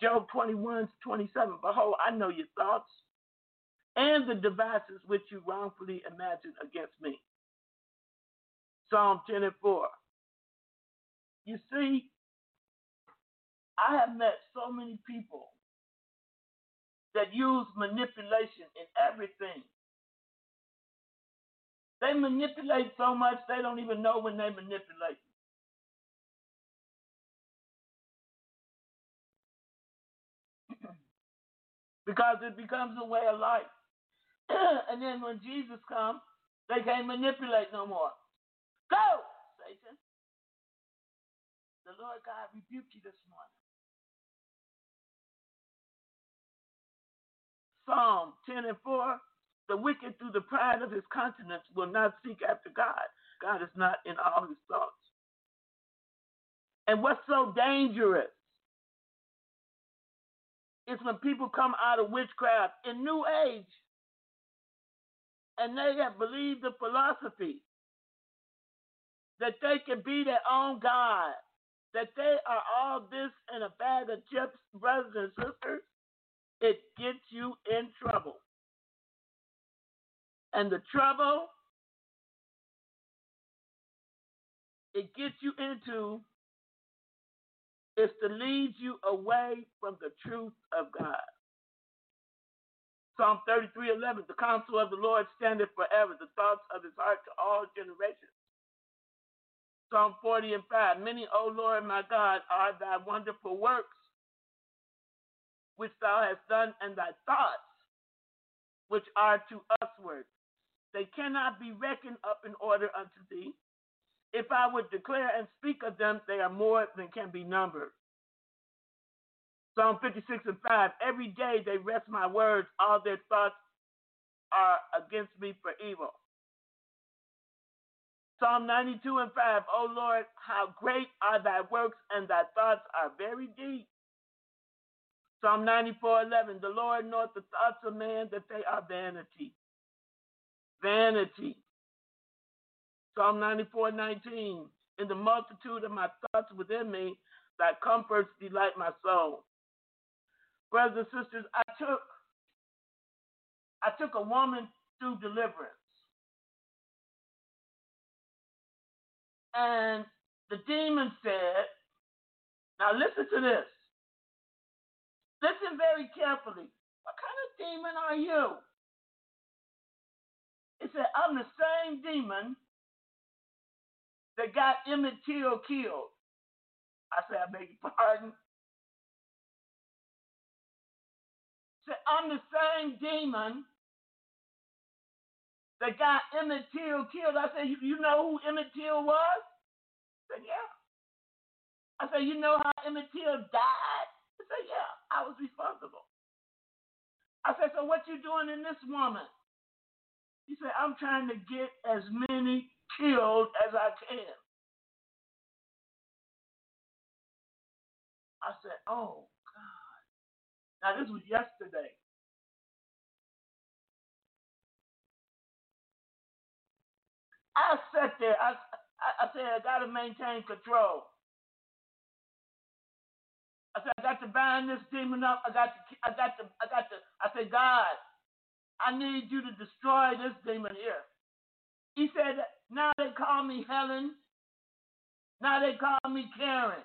Job 21 27. Behold, I know your thoughts and the devices which you wrongfully imagine against me. Psalm 10 and 4. You see, I have met so many people that use manipulation in everything. They manipulate so much they don't even know when they manipulate. because it becomes a way of life. and then when Jesus comes, they can't manipulate no more. Go, Satan. The Lord God rebuke you this morning. Psalm 10 and 4 The wicked, through the pride of his countenance, will not seek after God. God is not in all his thoughts. And what's so dangerous is when people come out of witchcraft in New Age and they have believed the philosophy that they can be their own God, that they are all this and a bag of chips, brothers and sisters it gets you in trouble. And the trouble it gets you into is to lead you away from the truth of God. Psalm 33 11, the counsel of the Lord standeth forever, the thoughts of his heart to all generations. Psalm 40 and 5, many, O Lord my God, are thy wonderful works which thou hast done, and thy thoughts, which are to usward. They cannot be reckoned up in order unto thee. If I would declare and speak of them, they are more than can be numbered. Psalm 56 and 5 Every day they wrest my words, all their thoughts are against me for evil. Psalm 92 and 5 O Lord, how great are thy works, and thy thoughts are very deep. Psalm 94 11. The Lord knoweth the thoughts of man that they are vanity. Vanity. Psalm 94 19. In the multitude of my thoughts within me, thy comforts delight my soul. Brothers and sisters, I took I took a woman through deliverance. And the demon said, now listen to this. Listen very carefully. What kind of demon are you? It said, I'm the same demon that got Emmett Till killed. I said, I beg your pardon. Said, I'm the same demon that got Emmett Till killed. I said, you, know who Emmett Till was? I said, yeah. I said, you know how Emmett Till died? Said, yeah, I was responsible. I said, so what you doing in this woman? He said, I'm trying to get as many killed as I can. I said, oh, God. Now, this was yesterday. I sat there. I, I, I said, I got to maintain control. To bind this demon up. I got to, I got to, I got to. I said, God, I need you to destroy this demon here. He said, now they call me Helen. Now they call me Karen.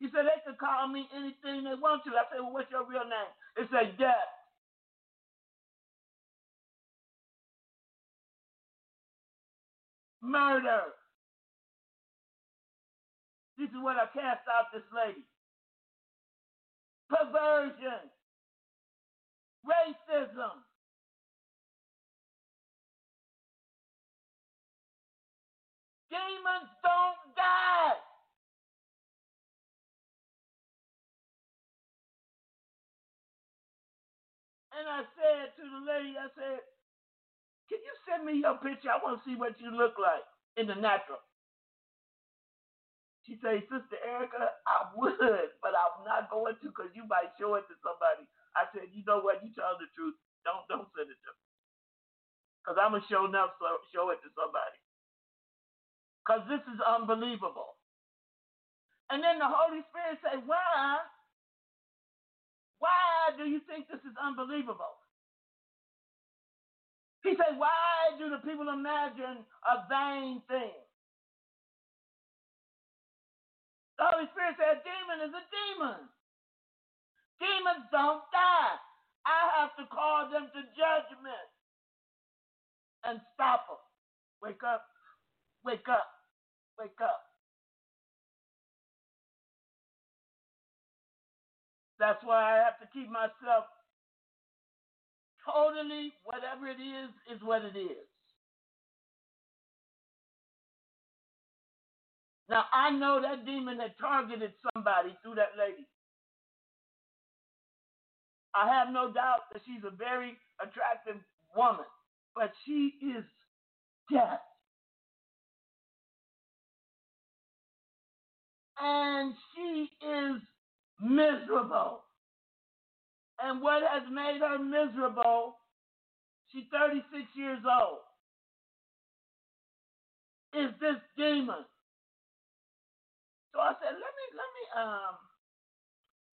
He said they could call me anything they want to. I said, well, what's your real name? It said Death. Murder. This is what I cast out this lady. Perversion. Racism. Demons don't die. And I said to the lady, I said, Can you send me your picture? I want to see what you look like in the natural. She said, Sister Erica, I would, but I'm not going to because you might show it to somebody. I said, you know what? You tell the truth. Don't don't send it to me. Because I'm gonna show enough so show it to somebody. Because this is unbelievable. And then the Holy Spirit said, Why? Why do you think this is unbelievable? He said, Why do the people imagine a vain thing? Holy Spirit said, demon is a demon. Demons don't die. I have to call them to judgment and stop them. Wake up, wake up, wake up. That's why I have to keep myself totally, whatever it is, is what it is. Now I know that demon had targeted somebody through that lady. I have no doubt that she's a very attractive woman, but she is deaf. And she is miserable. And what has made her miserable, she's 36 years old, is this demon. So I said, let me let me um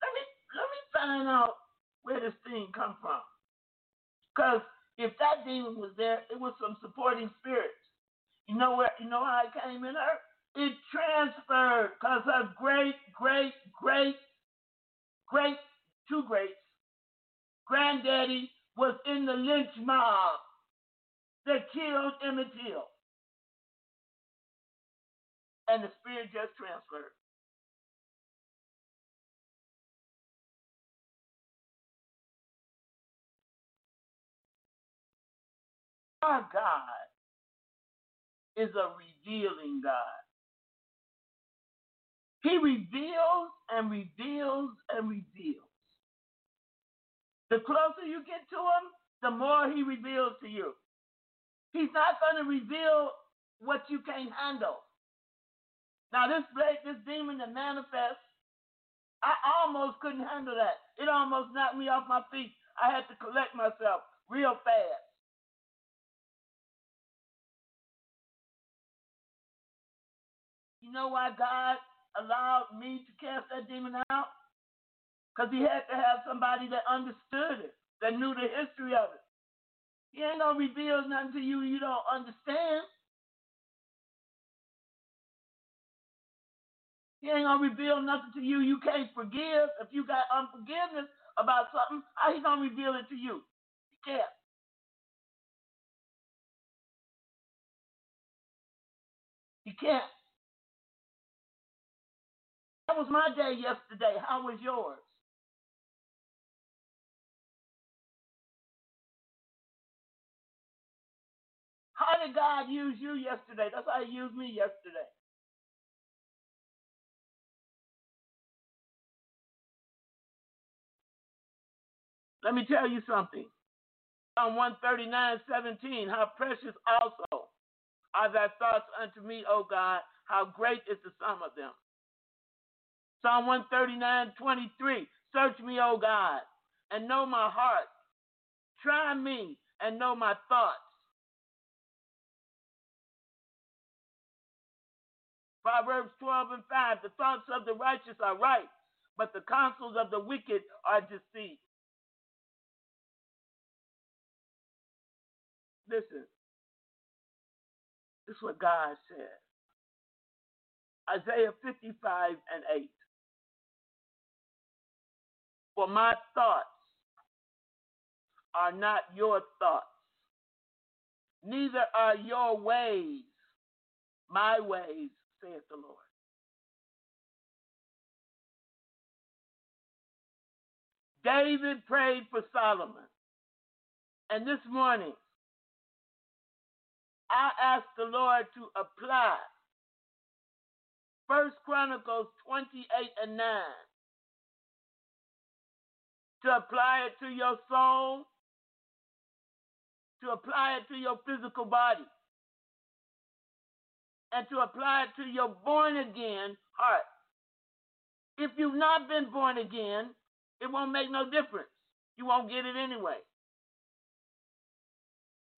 let me let me find out where this thing come from. Because if that demon was there, it was some supporting spirits. You know where you know how it came in her? It transferred because her great, great, great, great, two greats, granddaddy was in the lynch mob that killed Emmett Till and the spirit just transferred. Our God is a revealing God. He reveals and reveals and reveals. The closer you get to him, the more he reveals to you. He's not going to reveal what you can't handle. Now this blade, this demon that manifests, I almost couldn't handle that. It almost knocked me off my feet. I had to collect myself real fast. You know why God allowed me to cast that demon out? Because he had to have somebody that understood it, that knew the history of it. He ain't gonna reveal nothing to you you don't understand. He ain't gonna reveal nothing to you. You can't forgive. If you got unforgiveness about something, how he gonna reveal it to you? He can't. He can't. That was my day yesterday. How was yours? How did God use you yesterday? That's how He used me yesterday. Let me tell you something. Psalm 139, 17, how precious also are thy thoughts unto me, O God, how great is the sum of them. Psalm 139, 23, search me, O God, and know my heart. Try me and know my thoughts. Proverbs 12 and 5, the thoughts of the righteous are right, but the counsels of the wicked are deceit. Listen, this is what God said. Isaiah 55 and 8. For my thoughts are not your thoughts, neither are your ways my ways, saith the Lord. David prayed for Solomon. And this morning, I ask the Lord to apply First Chronicles 28 and 9 to apply it to your soul, to apply it to your physical body, and to apply it to your born again heart. If you've not been born again, it won't make no difference. You won't get it anyway.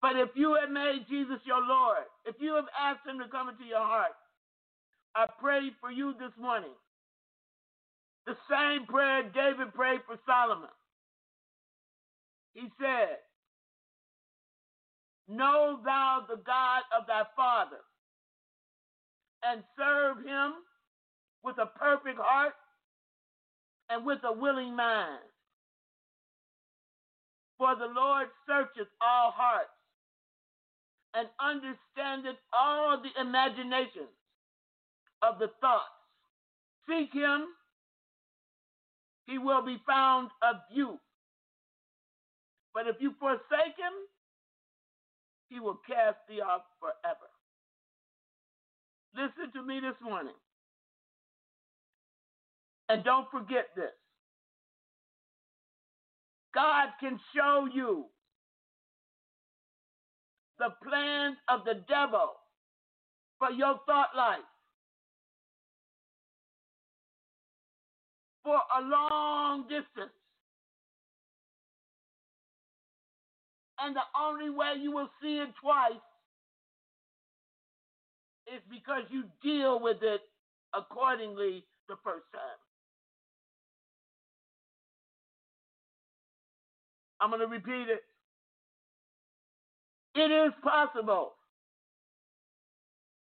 But if you have made Jesus your Lord, if you have asked him to come into your heart, I pray for you this morning. The same prayer David prayed for Solomon. He said, Know thou the God of thy father, and serve him with a perfect heart and with a willing mind. For the Lord searcheth all hearts and understandeth all the imaginations of the thoughts. Seek him, he will be found of you. But if you forsake him, he will cast thee off forever. Listen to me this morning. And don't forget this. God can show you the plans of the devil for your thought life. For a long distance. And the only way you will see it twice is because you deal with it accordingly the first time. I'm going to repeat it. It is possible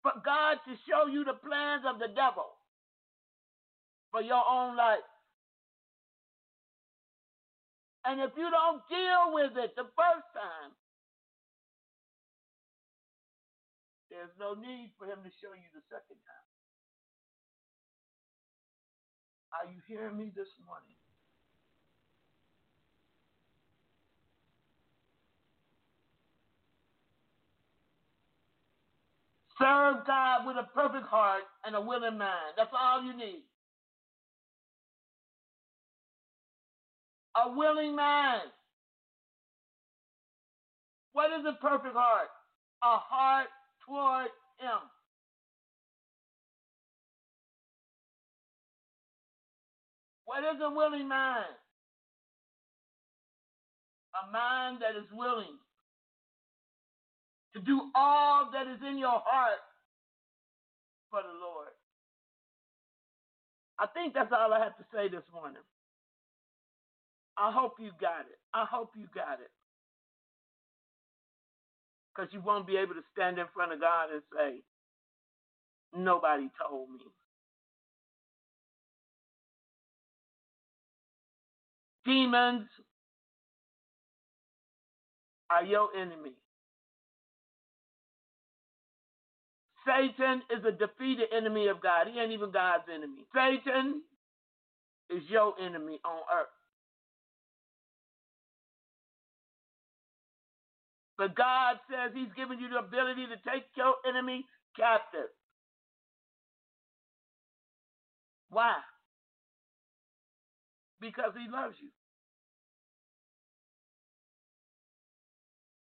for God to show you the plans of the devil for your own life. And if you don't deal with it the first time, there's no need for him to show you the second time. Are you hearing me this morning? Serve God with a perfect heart and a willing mind. That's all you need. A willing mind. What is a perfect heart? A heart toward Him. What is a willing mind? A mind that is willing to do all that is in your heart for the Lord. I think that's all I have to say this morning. I hope you got it. I hope you got it. Because you won't be able to stand in front of God and say, Nobody told me. Demons are your enemy. Satan is a defeated enemy of God. He ain't even God's enemy. Satan is your enemy on earth. But God says He's given you the ability to take your enemy captive. Why? Because He loves you.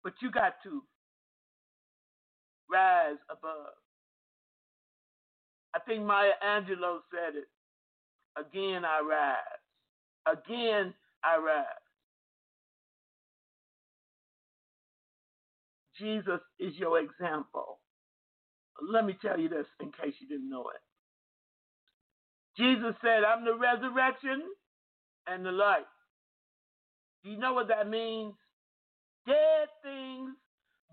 But you got to rise above. I think Maya Angelou said it. Again I rise. Again I rise. Jesus is your example. Let me tell you this in case you didn't know it. Jesus said, I'm the resurrection and the life. Do you know what that means? Dead things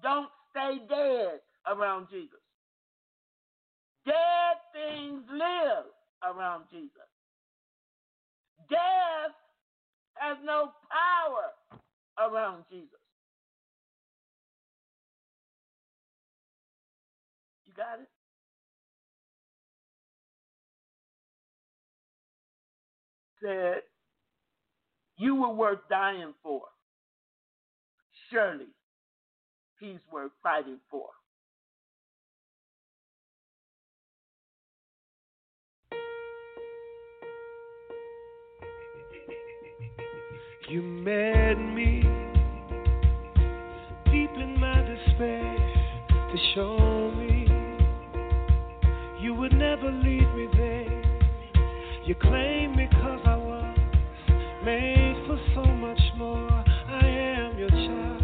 don't stay dead around Jesus. Dead things live around Jesus. Death has no power around Jesus. You got it? Said, You were worth dying for. Surely he's worth fighting for. You met me deep in my despair to show me you would never leave me there. You claimed because I was made for so much more. I am your child,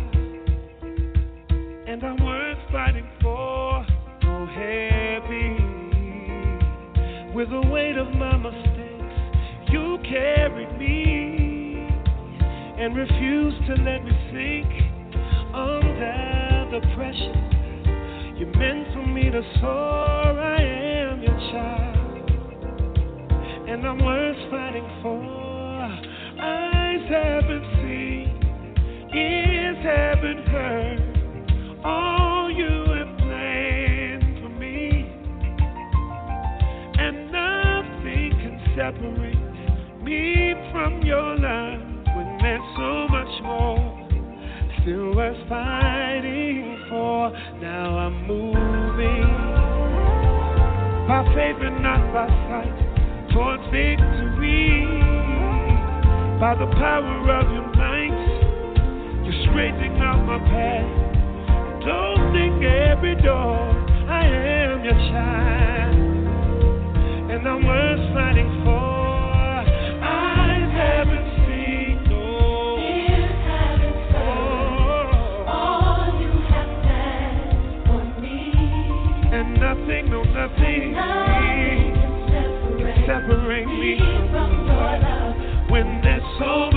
and I'm worth fighting for. Oh, heavy with the weight of my mistakes, you carried me and refuse to let me sink under the pressure you meant for me to soar. I am your child, and I'm worth fighting for. Eyes haven't seen, ears haven't heard all you have planned for me, and nothing can separate me from your love meant so much more. Still worth fighting for. Now I'm moving by faith and not by sight towards victory. By the power of your might, you're straightening out my path. Don't think every door. I am your child, and I'm worth fighting for. Separate, me from your love. When there's so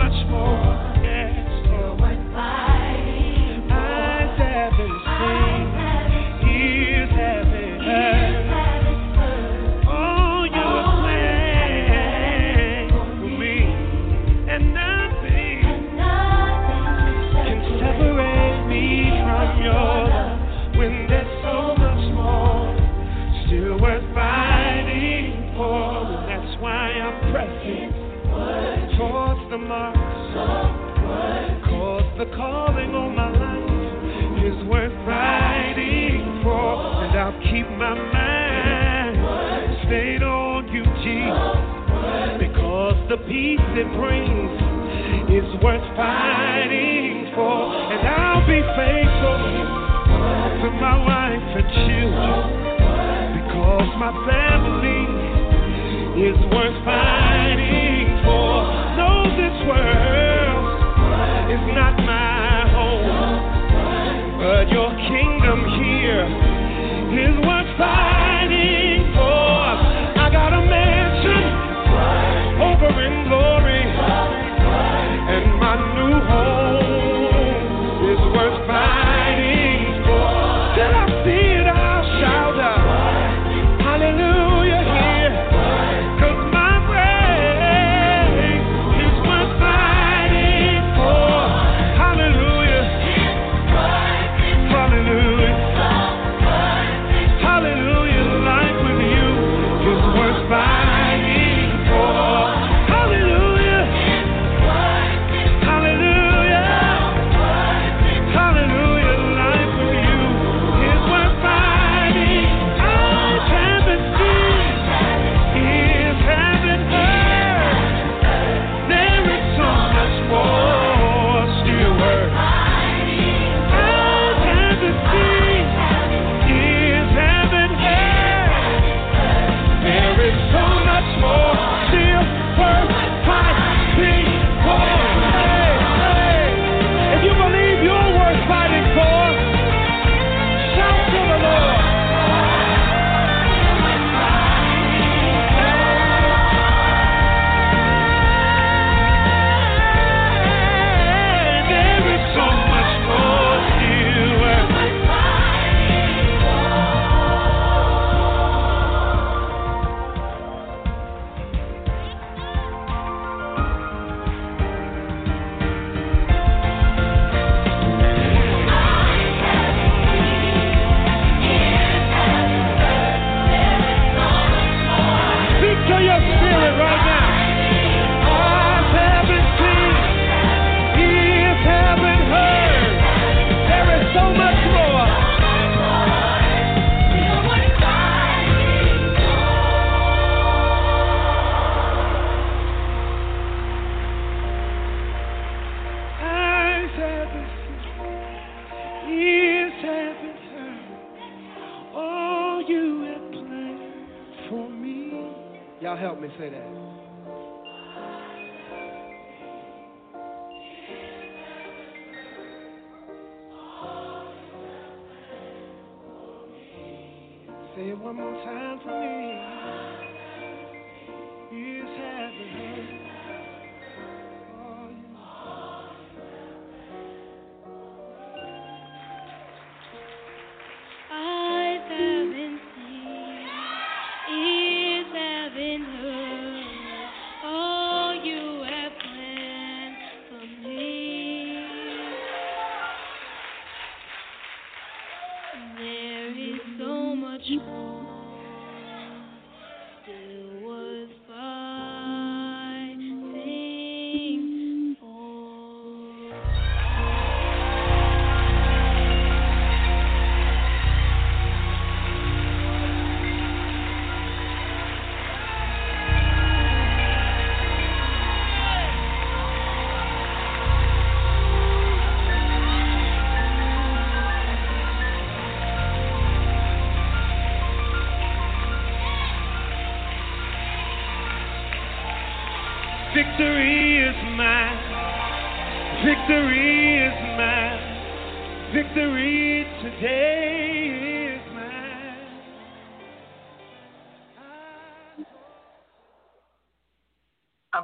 say that.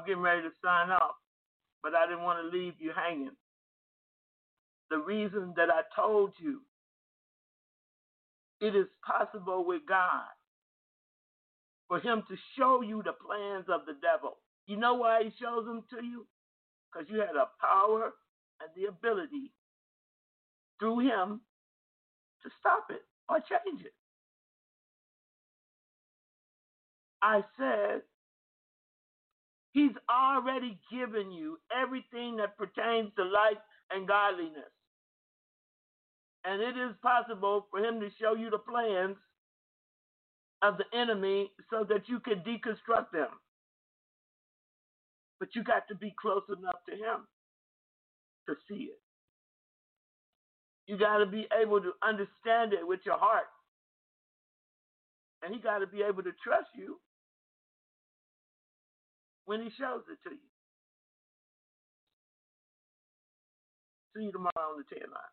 I'm getting ready to sign off, but I didn't want to leave you hanging. The reason that I told you it is possible with God for Him to show you the plans of the devil. You know why he shows them to you? Because you had a power and the ability through him to stop it or change it. I said, He's already given you everything that pertains to life and godliness. And it is possible for him to show you the plans of the enemy so that you can deconstruct them. But you got to be close enough to Him to see it. You got to be able to understand it with your heart. And He got to be able to trust you when He shows it to you. See you tomorrow on the TED line.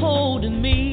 holding me.